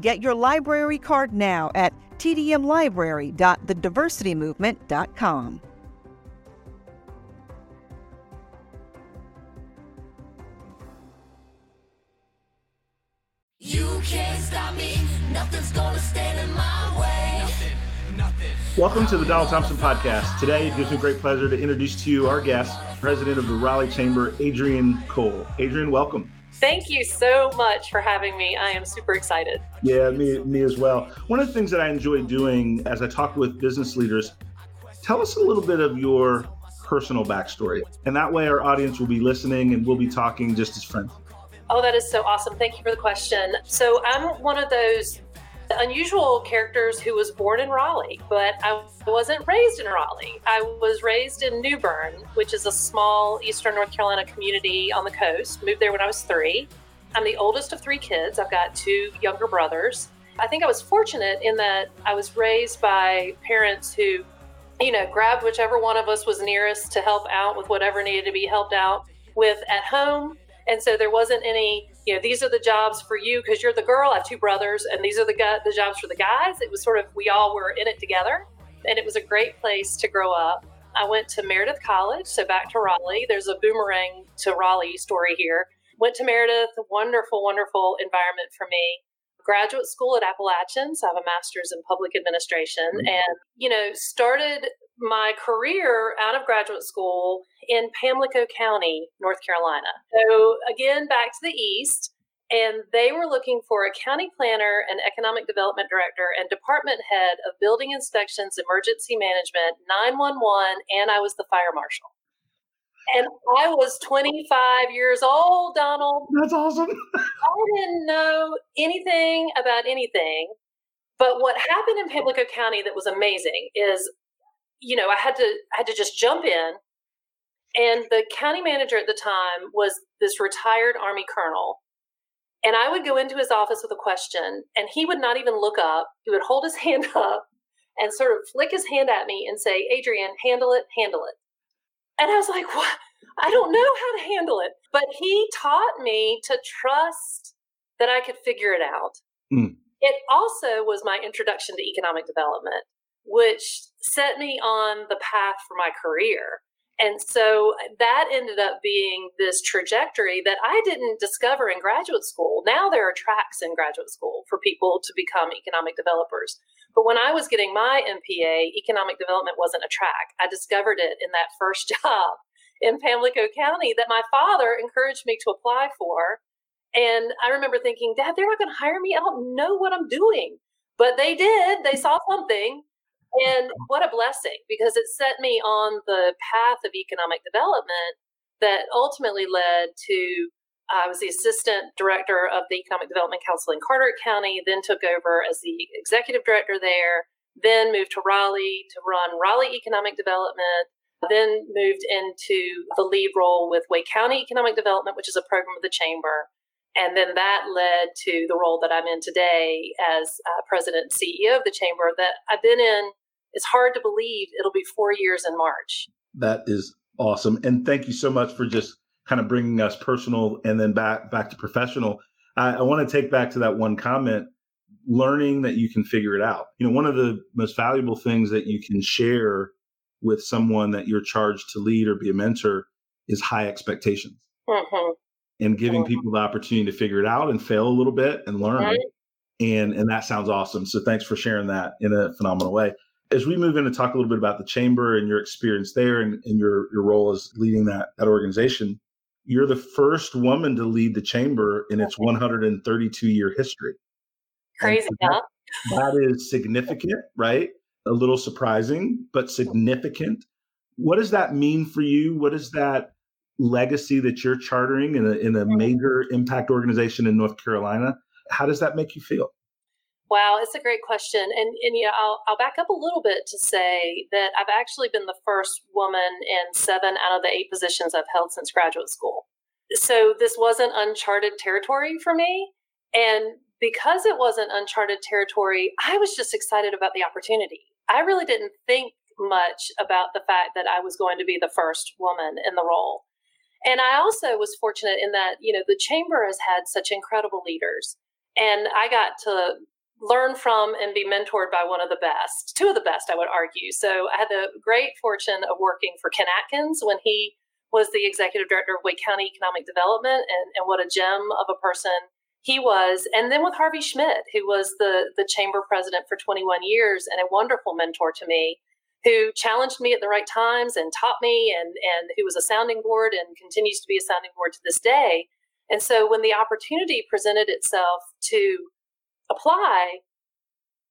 Get your library card now at tdmlibrary.thediversitymovement.com. You can't stop me, nothing's gonna stand in my way. Nothing, nothing. Welcome to the Donald Thompson Podcast. Today, it gives me great pleasure to introduce to you our guest, President of the Raleigh Chamber, Adrienne Cole. Adrienne, welcome. Thank you so much for having me. I am super excited. Yeah, me, me as well. One of the things that I enjoy doing as I talk with business leaders, tell us a little bit of your personal backstory. And that way, our audience will be listening and we'll be talking just as friends. Oh, that is so awesome. Thank you for the question. So, I'm one of those unusual characters who was born in Raleigh, but I wasn't raised in Raleigh. I was raised in New Bern, which is a small eastern North Carolina community on the coast. Moved there when I was three. I'm the oldest of three kids. I've got two younger brothers. I think I was fortunate in that I was raised by parents who, you know, grabbed whichever one of us was nearest to help out with whatever needed to be helped out with at home and so there wasn't any, you know, these are the jobs for you because you're the girl. I have two brothers, and these are the guy, the jobs for the guys. It was sort of we all were in it together, and it was a great place to grow up. I went to Meredith College, so back to Raleigh. There's a boomerang to Raleigh story here. Went to Meredith, wonderful, wonderful environment for me graduate school at Appalachian. So I have a master's in public administration mm-hmm. and, you know, started my career out of graduate school in Pamlico County, North Carolina. So again, back to the east. And they were looking for a county planner, and economic development director, and department head of building inspections, emergency management, 911, and I was the fire marshal. And I was 25 years old, Donald. That's awesome. I didn't know anything about anything. But what happened in Pamlico County that was amazing is you know, I had to I had to just jump in. And the county manager at the time was this retired army colonel. And I would go into his office with a question, and he would not even look up. He would hold his hand up and sort of flick his hand at me and say, Adrienne, handle it, handle it. And I was like, what? I don't know how to handle it. But he taught me to trust that I could figure it out. Mm. It also was my introduction to economic development which set me on the path for my career. And so uh, that ended up being this trajectory that I didn't discover in graduate school. Now there are tracks in graduate school for people to become economic developers. But when I was getting my MPA, economic development wasn't a track. I discovered it in that first job in Pamlico County that my father encouraged me to apply for. And I remember thinking, Dad, they're not going to hire me. I don't know what I'm doing. But they did. They saw something and what a blessing because it set me on the path of economic development that ultimately led to I was the assistant director of the Economic Development Council in Carteret County, then took over as the executive director there, then moved to Raleigh to run Raleigh Economic Development, then moved into the lead role with Wake County Economic Development, which is a program of the Chamber. And then that led to the role that I'm in today as uh, president and CEO of the Chamber that I've been in it's hard to believe it'll be four years in March. That is awesome. And thank you so much for just kind of bringing us personal and then back back to professional. I, I want to take back to that one comment learning that you can figure it out. You know, one of the most valuable things that you can share with someone that you're charged to lead or be a mentor is high expectations Mm-hmm. and giving Mhm. people the opportunity to figure it out and fail a little bit and learn. Right. And and that sounds awesome. So thanks for sharing that in a phenomenal way. As we move in to talk a little bit about the chamber and your experience there and, and your your role as leading that that organization, you're the first woman to lead the chamber in its 132 year history. Crazy, so that- huh? that is significant, right? A little surprising, but significant. What does that mean for you? What is that legacy that you're chartering in a, in a mm. major impact organization in North Carolina? How does that make you feel? Wow, it's a great question, and and yeah, I'll I'll back up a little bit to say that I've actually been the first woman in seven out of the eight positions I've held since graduate school. So this wasn't uncharted territory for me, and because it wasn't uncharted territory, I was just excited about the opportunity. I really didn't think much about the fact that I was going to be the first woman in the role. And I also was fortunate in that, you know, the chamber has had such incredible leaders. And I got to learn from and be mentored by one of the best, two of the best, I would argue. So I had the great fortune of working for Ken Atkins when he was the executive director of Wake County Economic Development, and, and what a gem of a person he was. And then with Harvey Schmidt, who was the, the chamber president for 21 years and a wonderful mentor to me, who challenged me at the right times and taught me, and, and who was a sounding board and continues to be a sounding board to this day. And so when the opportunity presented itself to apply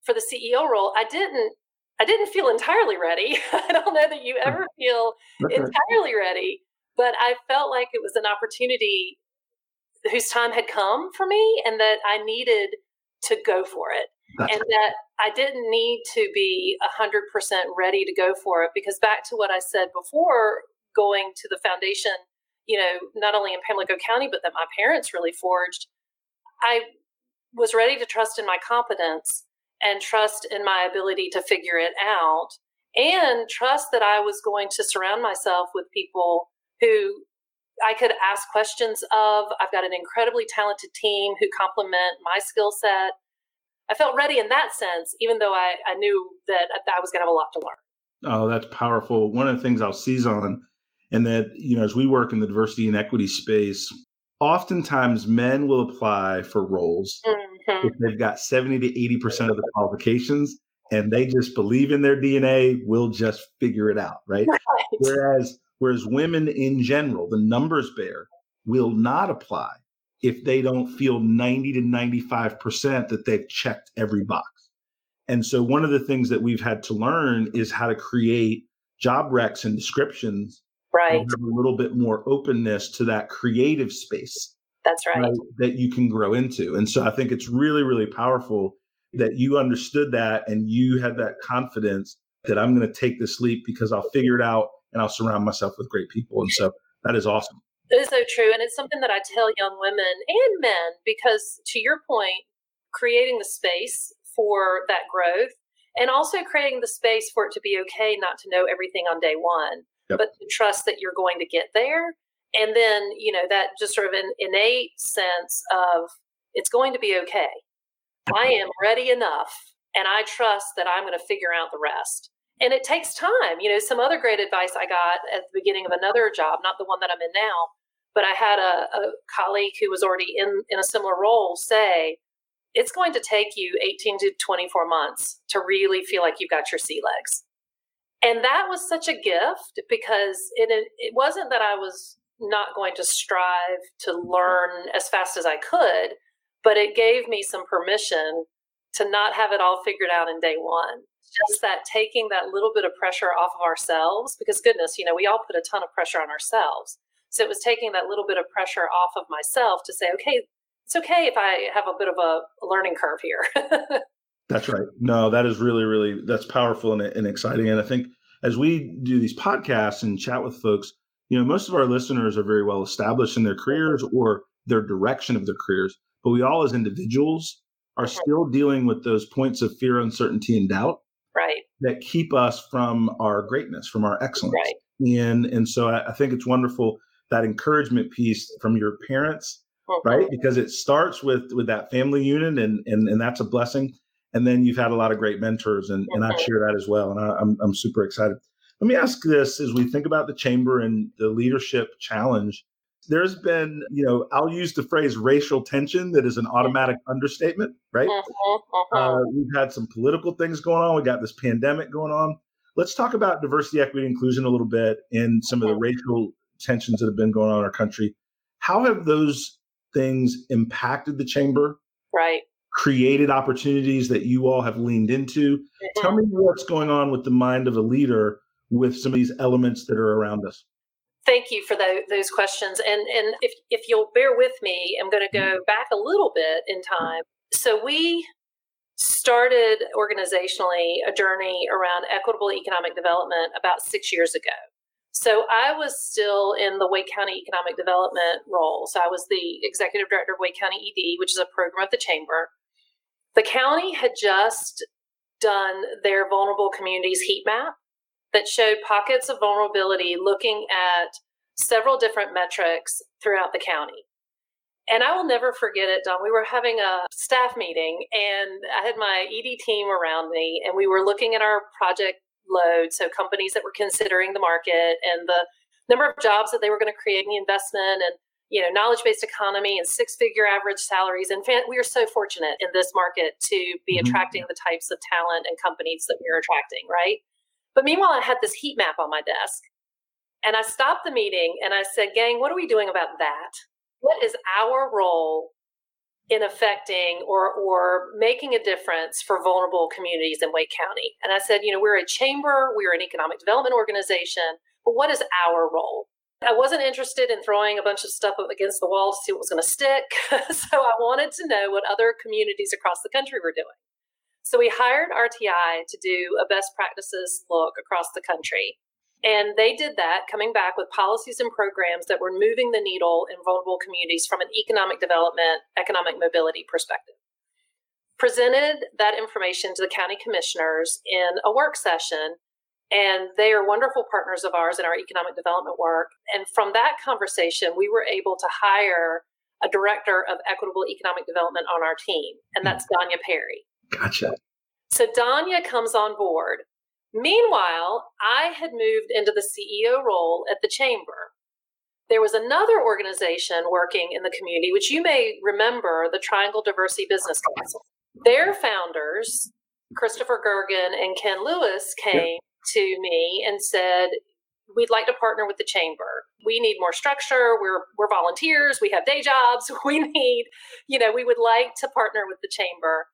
for the CEO role, I didn't I didn't feel entirely ready. I don't know that you hmm. ever feel entirely ready, but I felt like it was an opportunity whose time had come for me and that I needed to go for it. And that I didn't need to be 100% ready to go for it because back to what I said before going to the foundation, you know, not only in Pamlico County but that my parents really forged, I was ready to trust in my competence and trust in my ability to figure it out and trust that I was going to surround myself with people who I could ask questions of. I've got an incredibly talented team who complement my skill set. I felt ready in that sense, even though I, I knew that I was going to have a lot to learn. Oh, that's powerful. One of the things I'll seize on, and that, you know, as we work in the diversity and equity space, oftentimes men will apply for roles Mhm. if they've got 70 to 80% of the qualifications and they just believe in their DNA, we'll just figure it out, right? Right. Whereas whereas women in general, the numbers bear, will not apply if they don't feel 90 to 95% that they've checked every box. And so one of the things that we've had to learn is how to create job recs and descriptions Right. a little bit more openness to that creative space That's right. right, that you can grow into. And so I think it's really, really powerful that you understood that and you had that confidence that I'm going to take this leap because I'll figure it out and I'll surround myself with great people. And so that is awesome. It is so true. And it's something that I tell young women and men because, to your point, creating the space for that growth and also creating the space for it to be okay not to know everything on day one, Yep. but to trust that you're going to get there. And then, you know, that just sort of an innate sense of it's going to be okay. I am ready enough and I trust that I'm going to figure out the rest. And it takes time. You know, some other great advice I got at the beginning of another job, not the one that I'm in now, but I had a, a colleague who was already in, in a similar role say, it's going to take you 18 to 24 months to really feel like you've got your sea legs. And that was such a gift because it, it wasn't that I was not going to strive to learn as fast as I could, but it gave me some permission to not have it all figured out in day one. Just that taking that little bit of pressure off of ourselves, because goodness, you know, we all put a ton of pressure on ourselves. So it was taking that little bit of pressure off of myself to say, okay, it's okay if I have a bit of a learning curve here. That's right. No, that is really, really, that's powerful and, and exciting. And I think as we do these podcasts and chat with folks, you know, most of our listeners are very well established in their careers or their direction of their careers, but we all as individuals are still dealing with those points of fear, uncertainty, and doubt right, that keep us from our greatness, from our excellence. right. And and so I, I think it's wonderful that encouragement piece from your parents, right? Mm-hmm. Because it starts with with that family unit, and and and that's a blessing. And then you've had a lot of great mentors, and and I share that as well. And I, I'm I'm super excited. Let me ask this: as we think about the chamber and the leadership challenge, there's been, you know, I'll use the phrase racial tension that is an automatic understatement, right? Mhm, mhm. Uh, we've had some political things going on. We got this pandemic going on. Let's talk about diversity, equity, inclusion a little bit, and some of the racial tensions that have been going on in our country. How have those things impacted the chamber? right. Created opportunities that you all have leaned into. Tell me what's going on with the mind of a leader with some of these elements that are around us. Thank you for tho- those questions. And and if if you'll bear with me, I'm going to go mm-hmm. back a little bit in time. So we started organizationally a journey around equitable economic development about six years ago. So I was still in the Wake County Economic Development role. So I was the executive director of Wake County ED, which is a program of the chamber. The county had just done their vulnerable communities heat map that showed pockets of vulnerability looking at several different metrics throughout the county. And I will never forget it, Don. We were having a staff meeting and I had my ED team around me and we were looking at our project load. So companies that were considering the market and the number of jobs that they were going to create in the investment and you know knowledge-based economy and six-figure average salaries and fan- we are so fortunate in this market to be Mhm. attracting the types of talent and companies that we're attracting right but meanwhile i had this heat map on my desk and i stopped the meeting and i said gang what are we doing about that what is our role in affecting or or making a difference for vulnerable communities in Wake County. And I said, you know, we're a chamber, we're an economic development organization, but what is our role? I wasn't interested in throwing a bunch of stuff up against the wall to see what was going to stick. so I wanted to know what other communities across the country were doing. So we hired RTI to do a best practices look across the country. And they did that, coming back with policies and programs that were moving the needle in vulnerable communities from an economic development, economic mobility perspective. Presented that information to the county commissioners in a work session, and they are wonderful partners of ours in our economic development work. And from that conversation, we were able to hire a director of equitable economic development on our team, and that's mm. Danya Perry. Gotcha. So Danya comes on board. Meanwhile, I had moved into the CEO role at the chamber. There was another organization working in the community, which you may remember the Triangle Diversity Business Council. Their founders, Christopher Gergen and Ken Lewis, came to me and said, We'd like to partner with the chamber. We need more structure. We're, we're volunteers. We have day jobs. We need, you know, we would like to partner with the chamber.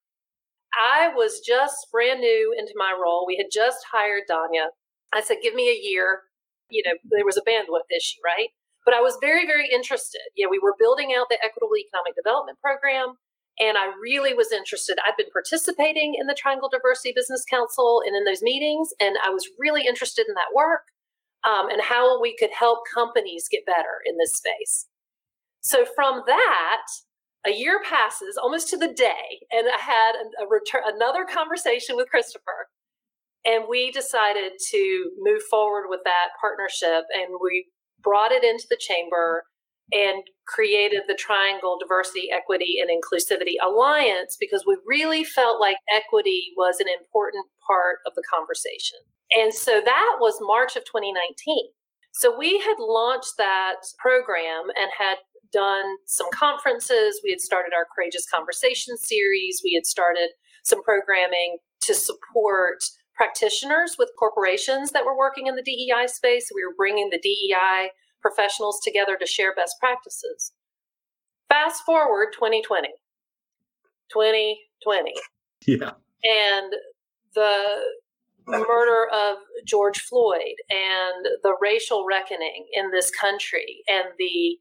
I was just brand new into my role. We had just hired Danya. I said, give me a year. You know, there was a bandwidth issue, right? But I was very, very interested. Yeah, we were building out the Equitable Economic Development Program, and I really was interested. I'd been participating in the Triangle Diversity Business Council and in those meetings, and I was really interested in that work um, and how we could help companies get better in this space. So from that, a year passes almost to the day and i had a, a another conversation with christopher and we decided to move forward with that partnership and we brought it into the chamber and created the triangle diversity equity and inclusivity alliance because we really felt like equity was an important part of the conversation and so that was march of 2019 so we had launched that program and had done some conferences. We had started our Courageous Conversation series. We had started some programming to support practitioners with corporations that were working in the DEI space. We were bringing the DEI professionals together to share best practices. Fast forward 2020, 2020, Yeah. and the murder of George Floyd and the racial reckoning in this country and the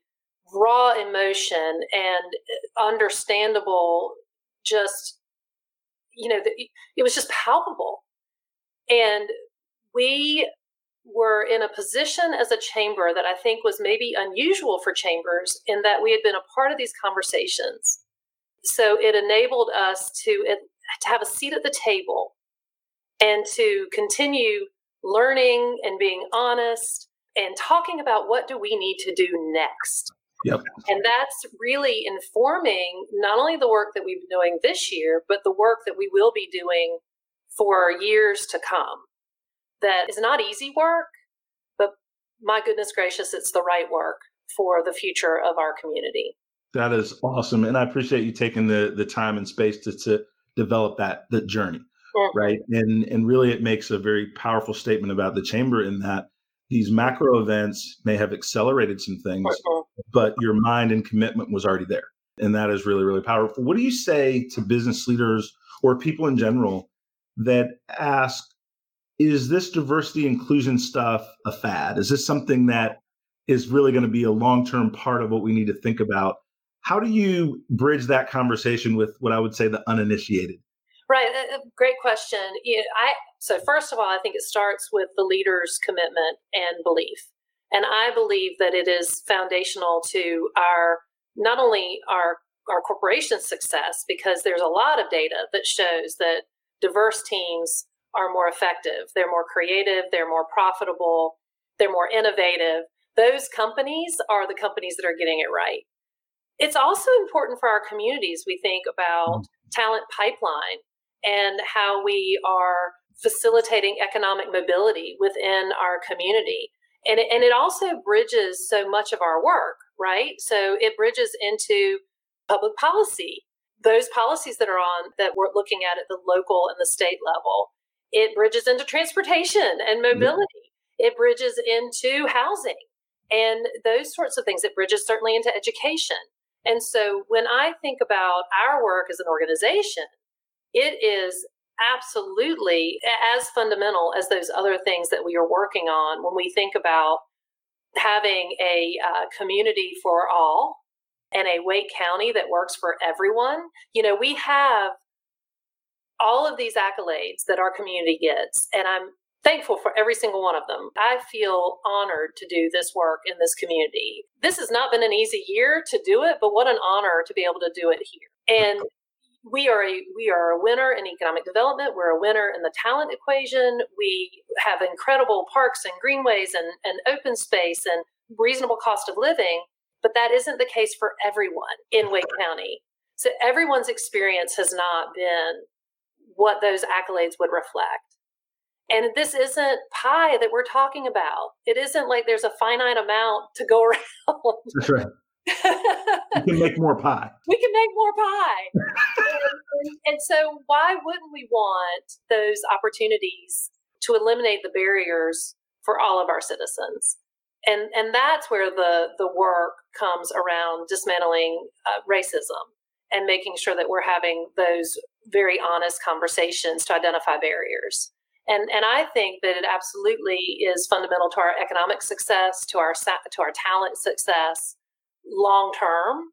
raw emotion and uh, understandable just you know it was just palpable and we were in a position as a chamber that i think was maybe unusual for chambers in that we had been a part of these conversations so it enabled us to to have a seat at the table and to continue learning and being honest and talking about what do we need to do next. Yep. And that's really informing not only the work that we've been doing this year, but the work that we will be doing for years to come. That is not easy work, but my goodness gracious, it's the right work for the future of our community. That is awesome. And I appreciate you taking the the time and space to, to develop that the journey. Mm-hmm. Right. And and really it makes a very powerful statement about the chamber in that these macro events may have accelerated some things, mm-hmm. but your mind and commitment was already there. And that is really, really powerful. What do you say to business leaders or people in general that ask, is this diversity inclusion stuff a fad? Is this something that is really going to be a long term part of what we need to think about? How do you bridge that conversation with what I would say the uninitiated? Right, uh, uh, great question. I so first of all, I think it starts with the leader's commitment and belief, and I believe that it is foundational to our not only our our corporation's success because there's a lot of data that shows that diverse teams are more effective, they're more creative, they're more profitable, they're more innovative. Those companies are the companies that are getting it right. It's also important for our communities. We think about mm-hmm. talent pipeline and how we are facilitating economic mobility within our community. And it, and it also bridges so much of our work, right? So it bridges into public policy those policies that are on that we're looking at at the local and the state level. It bridges into transportation and mobility. Yeah. It bridges into housing and those sorts of things. It bridges certainly into education. And so when I think about our work as an organization, it is absolutely as fundamental as those other things that we are working on when we think about having a uh, community for all and a Wake County that works for everyone. You know, we have all of these accolades that our community gets, and I'm thankful for every single one of them. I feel honored to do this work in this community. This has not been an easy year to do it, but what an honor to be able to do it here. And we are a we are a winner in economic development. We're a winner in the talent equation. We have incredible parks and greenways and, and open space and reasonable cost of living. But that isn't the case for everyone in Wake County. So everyone's experience has not been what those accolades would reflect. And this isn't pie that we're talking about. It isn't like there's a finite amount to go around. That's right. we can make more pie. We can make more pie. and, and so, why wouldn't we want those opportunities to eliminate the barriers for all of our citizens? and and that's where the the work comes around dismantling uh, racism and making sure that we're having those very honest conversations to identify barriers. And and I think that it absolutely is fundamental to our economic success to our to our talent success long term.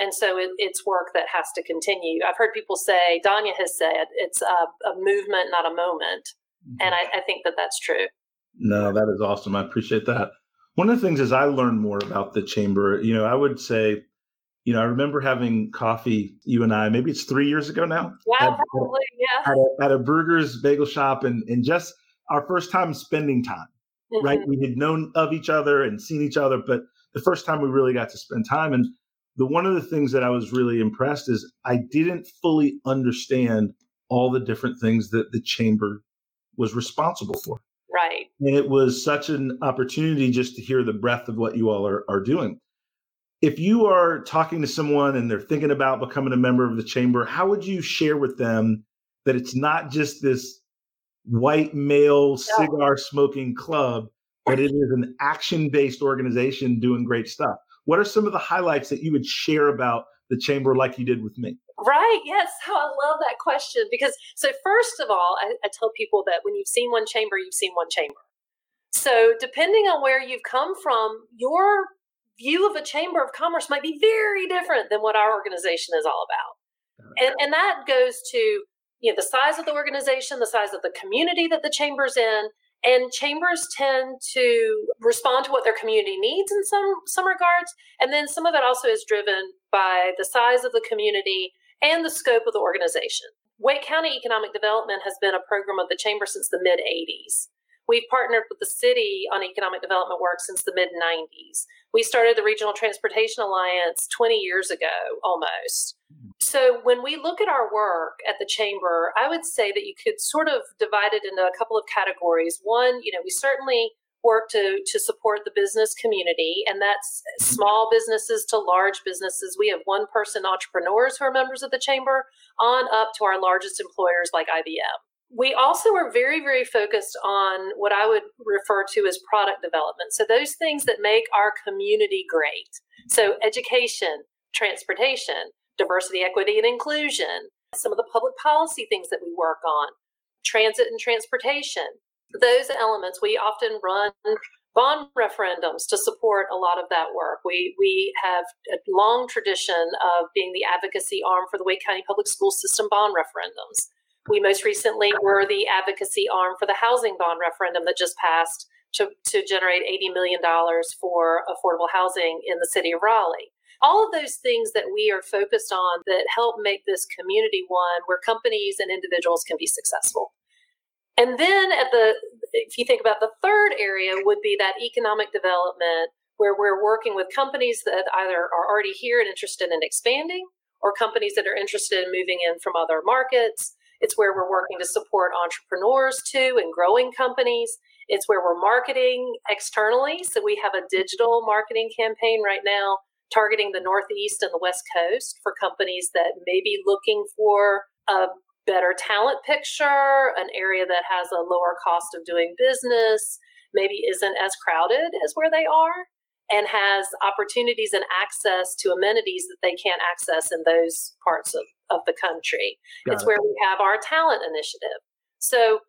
And so it, it's work that has to continue. I've heard people say Danya has said it's a, a movement not a moment. Mm-hmm. and I, I think that that's true. No that is awesome. I appreciate that. One of the things as I learned more about the chamber, you know, I would say, you know, I remember having coffee, you and I, maybe it's three years ago now. Wow, at, probably, yeah. At a, at a Bruegger's bagel shop and, and just our first time spending time, mm-hmm. right? We had known of each other and seen each other, but the first time we really got to spend time. And the one of the things that I was really impressed is I didn't fully understand all the different things that the chamber was responsible for. Right. And it was such an opportunity just to hear the breadth of what you all are, are doing. If you are talking to someone and they're thinking about becoming a member of the chamber, how would you share with them that it's not just this white male cigar smoking club, but it is an action based organization doing great stuff? What are some of the highlights that you would share about the chamber like you did with me? Right. Yes. How I love that question because so first of all, I, I, tell people that when you've seen one chamber, you've seen one chamber. So depending on where you've come from, your view of a chamber of commerce might be very different than what our organization is all about. And and that goes to you know the size of the organization, the size of the community that the chamber's in, and chambers tend to respond to what their community needs in some some regards and then some of it also is driven by the size of the community and the scope of the organization. Wake County Economic Development has been a program of the Chamber since the mid 80s. We've partnered with the city on economic development work since the mid 90s. We started the Regional Transportation Alliance 20 years ago almost. So when we look at our work at the chamber, I would say that you could sort of divide it into a couple of categories. One, you know, we certainly work to to support the business community and that's small businesses to large businesses we have one person entrepreneurs who are members of the chamber on up to our largest employers like IBM we also are very very focused on what I would refer to as product development so those things that make our community great so education transportation diversity equity and inclusion some of the public policy things that we work on transit and transportation those elements, we often run bond referendums to support a lot of that work. We we have a long tradition of being the advocacy arm for the Wake County Public School System bond referendums. We most recently were the advocacy arm for the housing bond referendum that just passed to, to generate $80 million for affordable housing in the city of Raleigh. All of those things that we are focused on that help make this community one where companies and individuals can be successful. And then at the, if you think about the third area, would be that economic development where we're working with companies that either are already here and interested in expanding or companies that are interested in moving in from other markets. It's where we're working to support entrepreneurs too and growing companies. It's where we're marketing externally. So we have a digital marketing campaign right now targeting the Northeast and the West Coast for companies that may be looking for a better talent picture, an area that has a lower cost of doing business, maybe isn't as crowded as where they are, and has opportunities and access to amenities that they can't access in those parts of, of the country. Got it's it. where we have our talent initiative. So,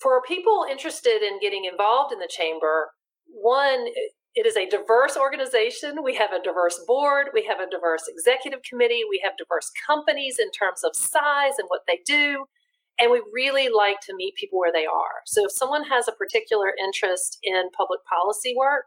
for people interested in getting involved in the chamber, one, it is a diverse organization. We have a diverse board. We have a diverse executive committee. We have diverse companies in terms of size and what they do. And we really like to meet people where they are. So if someone has a particular interest in public policy work,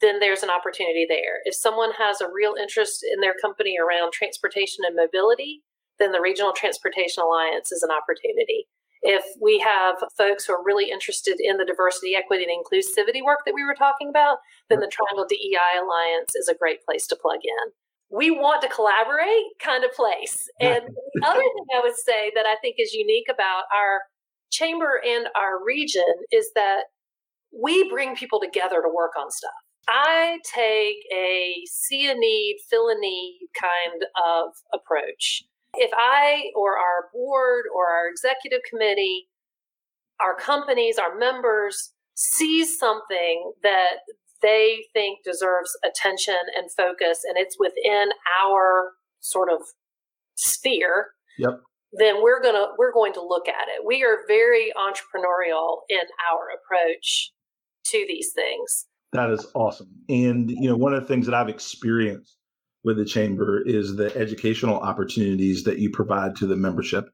then there's an opportunity there. If someone has a real interest in their company around transportation and mobility, then the Regional Transportation Alliance is an opportunity. If we have folks who are really interested in the diversity, equity, and inclusivity work that we were talking about, then the Triangle DEI Alliance is a great place to plug in. We want to collaborate kind of place. And the other thing I would say that I think is unique about our chamber and our region is that we bring people together to work on stuff. I take a see a need, fill a need kind of approach. If I or our board or our executive committee, our companies, our members sees something that they think deserves attention and focus and it's within our sort of sphere yep. then we're gonna we're going to look at it. We are very entrepreneurial in our approach to these things that is awesome and you know one of the things that i've experienced with the chamber is the educational opportunities that you provide to the membership.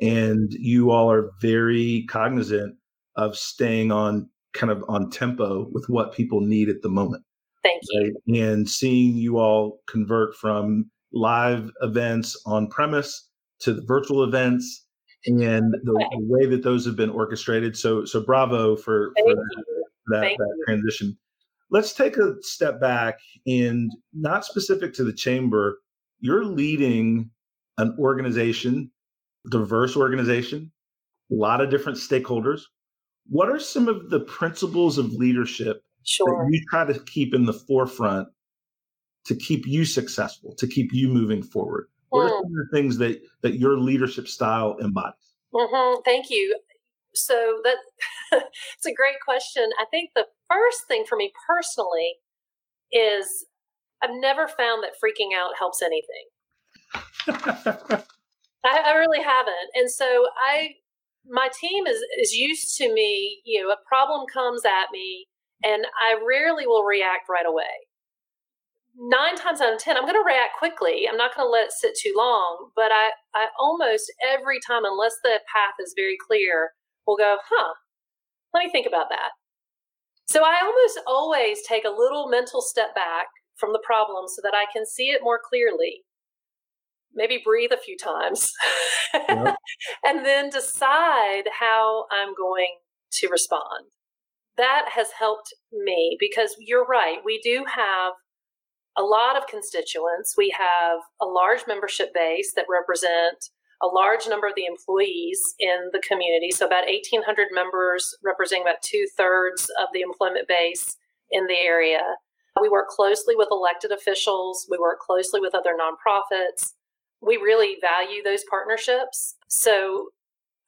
And you all are very cognizant of staying on kind of on tempo with what people need at the moment. Thank you. Right? And seeing you all convert from live events on premise to the virtual events and the, the, way that those have been orchestrated. So, so bravo for, for that, that transition let's take a step back and not specific to the chamber you're leading an organization diverse organization a lot of different stakeholders what are some of the principles of leadership sure. that you try to keep in the forefront to keep you successful to keep you moving forward what are hmm. some of the things that that your leadership style embodies mm-hmm. thank you so that it's a great question. I think the first thing for me personally is I've never found that freaking out helps anything. I, I, really haven't. And so I my team is is used to me, you know, a problem comes at me and I rarely will react right away. Nine times out of ten, I'm going to react quickly. I'm not going to let it sit too long. But I, I almost every time, unless the path is very clear, will go, huh, let me think about that. So I almost always take a little mental step back from the problem so that I can see it more clearly. Maybe breathe a few times yep. and then decide how I'm going to respond. That has helped me because you're right. We do have a lot of constituents. We have a large membership base that represent a large number of the employees in the community. So, about 1,800 members representing about two thirds of the employment base in the area. We work closely with elected officials, we work closely with other nonprofits. We really value those partnerships. So,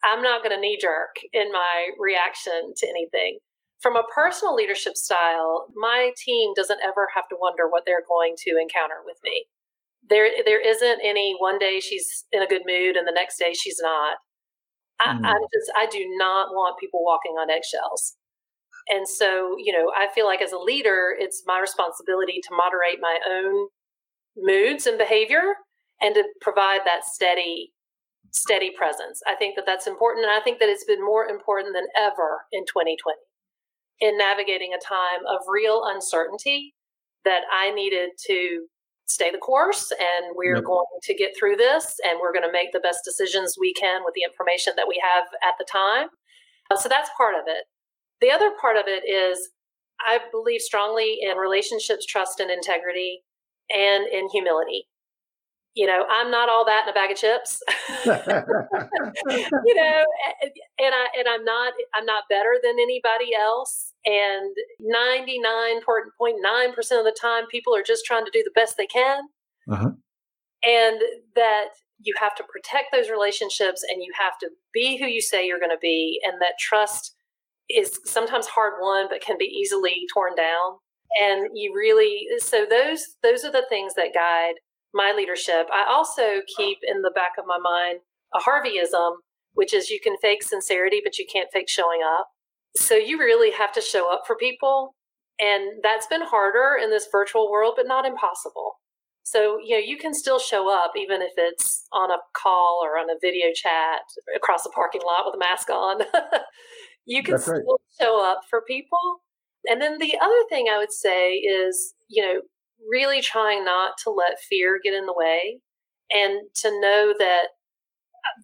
I'm not going to knee jerk in my reaction to anything. From a personal leadership style, my team doesn't ever have to wonder what they're going to encounter with me. There, there isn't any one day she's in a good mood and the next day she's not. I, mm. I just, I do not want people walking on eggshells. And so, you know, I feel like as a leader, it's my responsibility to moderate my own moods and behavior and to provide that steady steady presence. I think that that's important. And I think that it's been more important than ever in 2020 in navigating a time of real uncertainty that I needed to stay the course and we're yep. going to get through this and we're going to make the best decisions we can with the information that we have at the time. Uh, so that's part of it. The other part of it is I believe strongly in relationships, trust, and integrity and in humility you know, I'm not all that in a bag of chips. you know, and I and I'm not I'm not better than anybody else. And 99.9% of the time, people are just trying to do the best they can. Uh-huh. And that you have to protect those relationships and you have to be who you say you're going to be. And that trust is sometimes hard won, but can be easily torn down. And you really, so those, those are the things that guide my leadership. I also keep in the back of my mind a Harveyism, which is you can fake sincerity, but you can't fake showing up. So you really have to show up for people. And that's been harder in this virtual world, but not impossible. So, you know, you can still show up even if it's on a call or on a video chat across a parking lot with a mask on. you can still show up for people. And then the other thing I would say is, you know, really trying not to let fear get in the way and to know that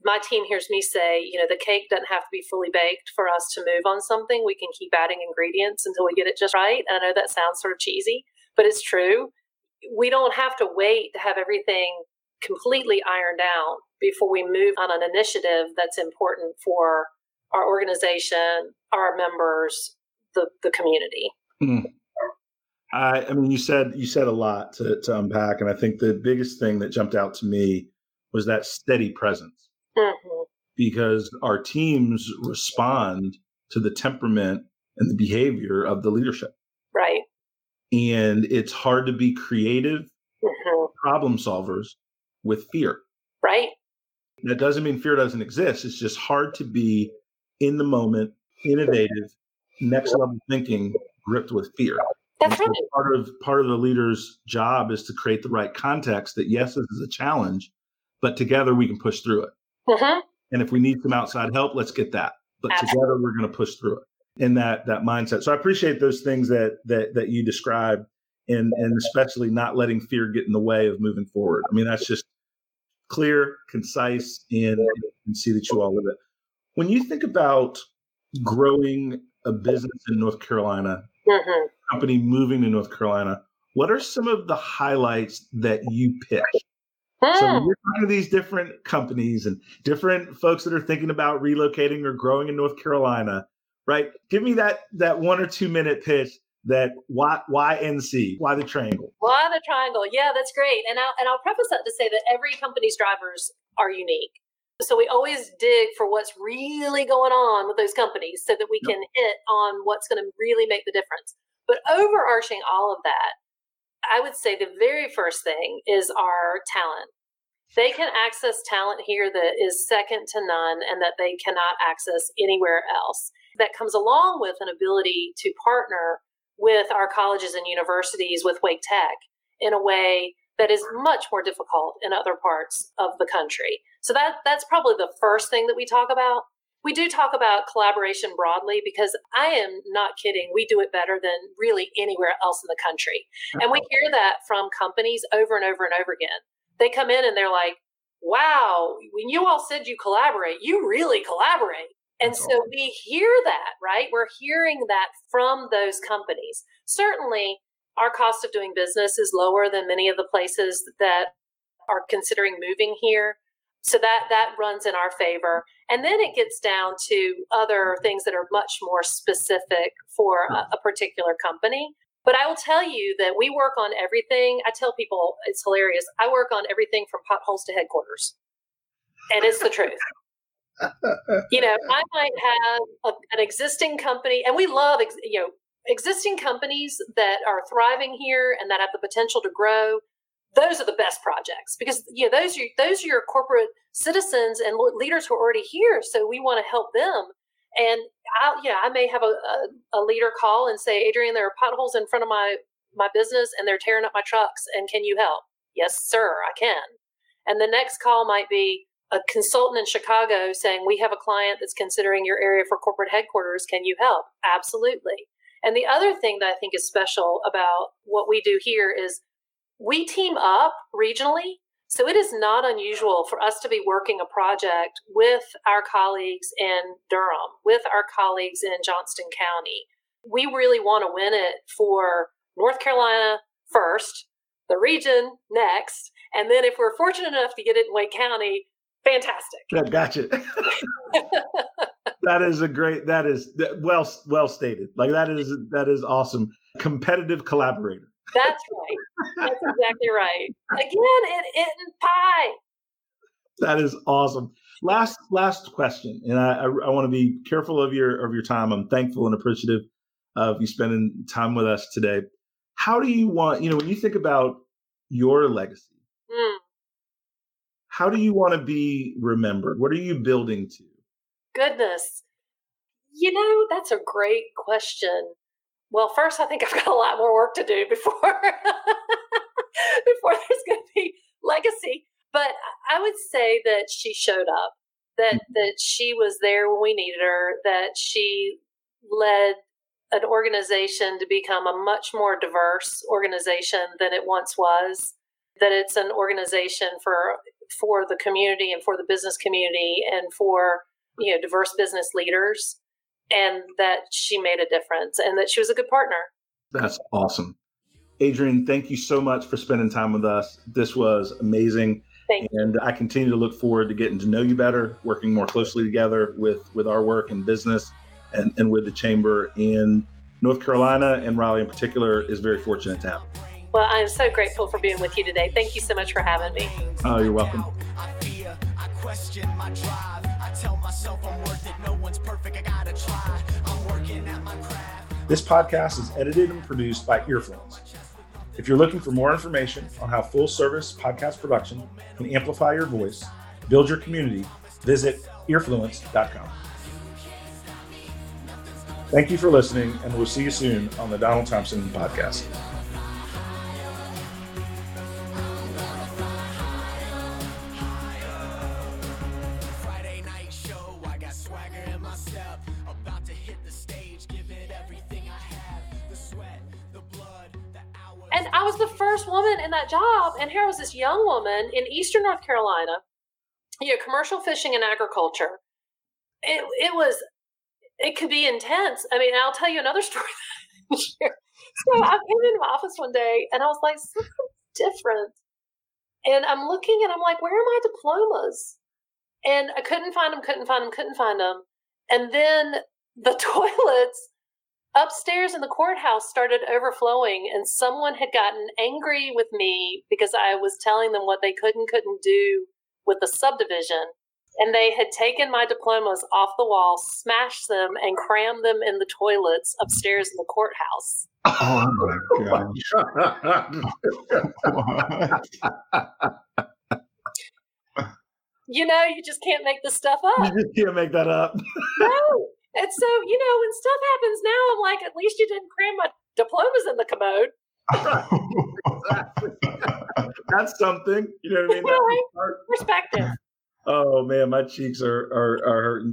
my team hears me say, you know, the cake doesn't have to be fully baked for us to move on something. We can keep adding ingredients until we get it just right. And I know that sounds sort of cheesy, but it's true. We don't have to wait to have everything completely ironed out before we move on an initiative that's important for our organization, our members, the, the community. Mm. I, I mean, you said you said a lot to, to unpack, and I think the biggest thing that jumped out to me was that steady presence, mm-hmm. because our teams respond to the temperament and the behavior of the leadership. Right. And it's hard to be creative mm-hmm. problem solvers with fear. Right. That doesn't mean fear doesn't exist. It's just hard to be in the moment, innovative, next level thinking, gripped with fear. That's right. Part of part of the leader's job is to create the right context. That yes, this is a challenge, but together we can push through it. Mm-hmm. And if we need some outside help, let's get that. But Absolutely. together we're going to push through it in that that mindset. So I appreciate those things that that that you describe and and especially not letting fear get in the way of moving forward. I mean, that's just clear, concise, and, and see that you all live it. When you think about growing a business in North Carolina, mm-hmm company moving to North Carolina, what are some of the highlights that you So when you're talking to these different companies and different folks that are thinking about relocating or growing in North Carolina, right? Give me that that one or two minute pitch that why why NC? Why the triangle? Why the triangle? Yeah, that's great. And I'll and I'll preface that to say that every company's drivers are unique. So we always dig for what's really going on with those companies so that we yep. can hit on what's going to really make the difference. But overarching all of that, I would say the very first thing is our talent. They can access talent here that is second to none and that they cannot access anywhere else. That comes along with an ability to partner with our colleges and universities with Wake Tech in a way that is much more difficult in other parts of the country. So that that's probably the first thing that we talk about we do talk about collaboration broadly because I am not kidding. We do it better than really anywhere else in the country. And we hear that from companies over and over and over again. They come in and they're like, wow, when you all said you collaborate, you really collaborate. And so we hear that, right? We're hearing that from those companies. Certainly, our cost of doing business is lower than many of the places that are considering moving here. So that that runs in our favor. And then it gets down to other things that are much more specific for a, a particular company. But I will tell you that we work on everything. I tell people it's hilarious. I work on everything from potholes to headquarters. And it's the truth. you know, I might have a, an existing company, and we love, you know, existing companies that are thriving here and that have the potential to grow. Those are the best projects because you know those are those are your corporate citizens and leaders who are already here. So we want to help them. And I, yeah, I may have a, a, a leader call and say, Adrienne there are potholes in front of my my business and they're tearing up my trucks. And can you help? Yes, sir, I can. And the next call might be, a consultant in Chicago saying, We have a client that's considering your area for corporate headquarters. Can you help? Absolutely. And the other thing that I think is special about what we do here is we team up regionally. So it is not unusual for us to be working a project with our colleagues in Durham, with our colleagues in Johnston County. We really want to win it for North Carolina first, the region next, and then if we're fortunate enough to get it in Wake County, fantastic. Yeah, gotcha. that is a great. That is well well stated. Like that is that is awesome. Competitive collaborator. That's right. That's exactly right. Again, it it pie. That is awesome. Last last question, and I I, I want to be careful of your of your time. I'm thankful and appreciative of you spending time with us today. How do you want you know when you think about your legacy? Mm how do you want to be remembered? What are you building to? Goodness. You know, that's a great question. Well, first, I think I've got a lot more work to do before before there's going to be legacy. But I would say that she showed up, that mm-hmm. that she was there when we needed her, that she led an organization to become a much more diverse organization than it once was. That it's an organization for for the community and for the business community and for you know diverse business leaders and that she made a difference and that she was a good partner. That's awesome. Adrienne, thank you so much for spending time with us. This was amazing. Thank and i continue to look forward to getting to know you better working more closely together with with our work and business and, and with the chamber in north carolina and raleigh in particular is very fortunate to have. Well, I'm so grateful for being with you today. Thank you so much for having me. Oh, you're welcome. This podcast is edited and produced by Earfluence. If you're looking for more information on how full service podcast production can amplify your voice, build your community, visit earfluence.com. Thank you for listening, and we'll see you soon on the Donald Thompson podcast. First woman in that job. And here was this young woman in Eastern North Carolina, you know, commercial fishing and agriculture. It, it was, it could be intense. I mean, I'll tell you another story. so I came into my office one day and I was like, something different. And I'm looking and I'm like, where are my diplomas? And I couldn't find them, couldn't find them, couldn't find them. And then the toilets upstairs in the courthouse started overflowing and someone had gotten angry with me because I was telling them what they could and couldn't do with the subdivision. And they had taken my diplomas off the wall, smashed them, and crammed them in the toilets upstairs in the courthouse. Oh, oh my gosh. you know, you just can't make this stuff up. You just can't make that up. no. And so, you know, when stuff happens now, I'm like, at least you didn't cram my diplomas in the commode. That's something. You know what I mean? Perspective. Oh man, my cheeks are are, are hurting.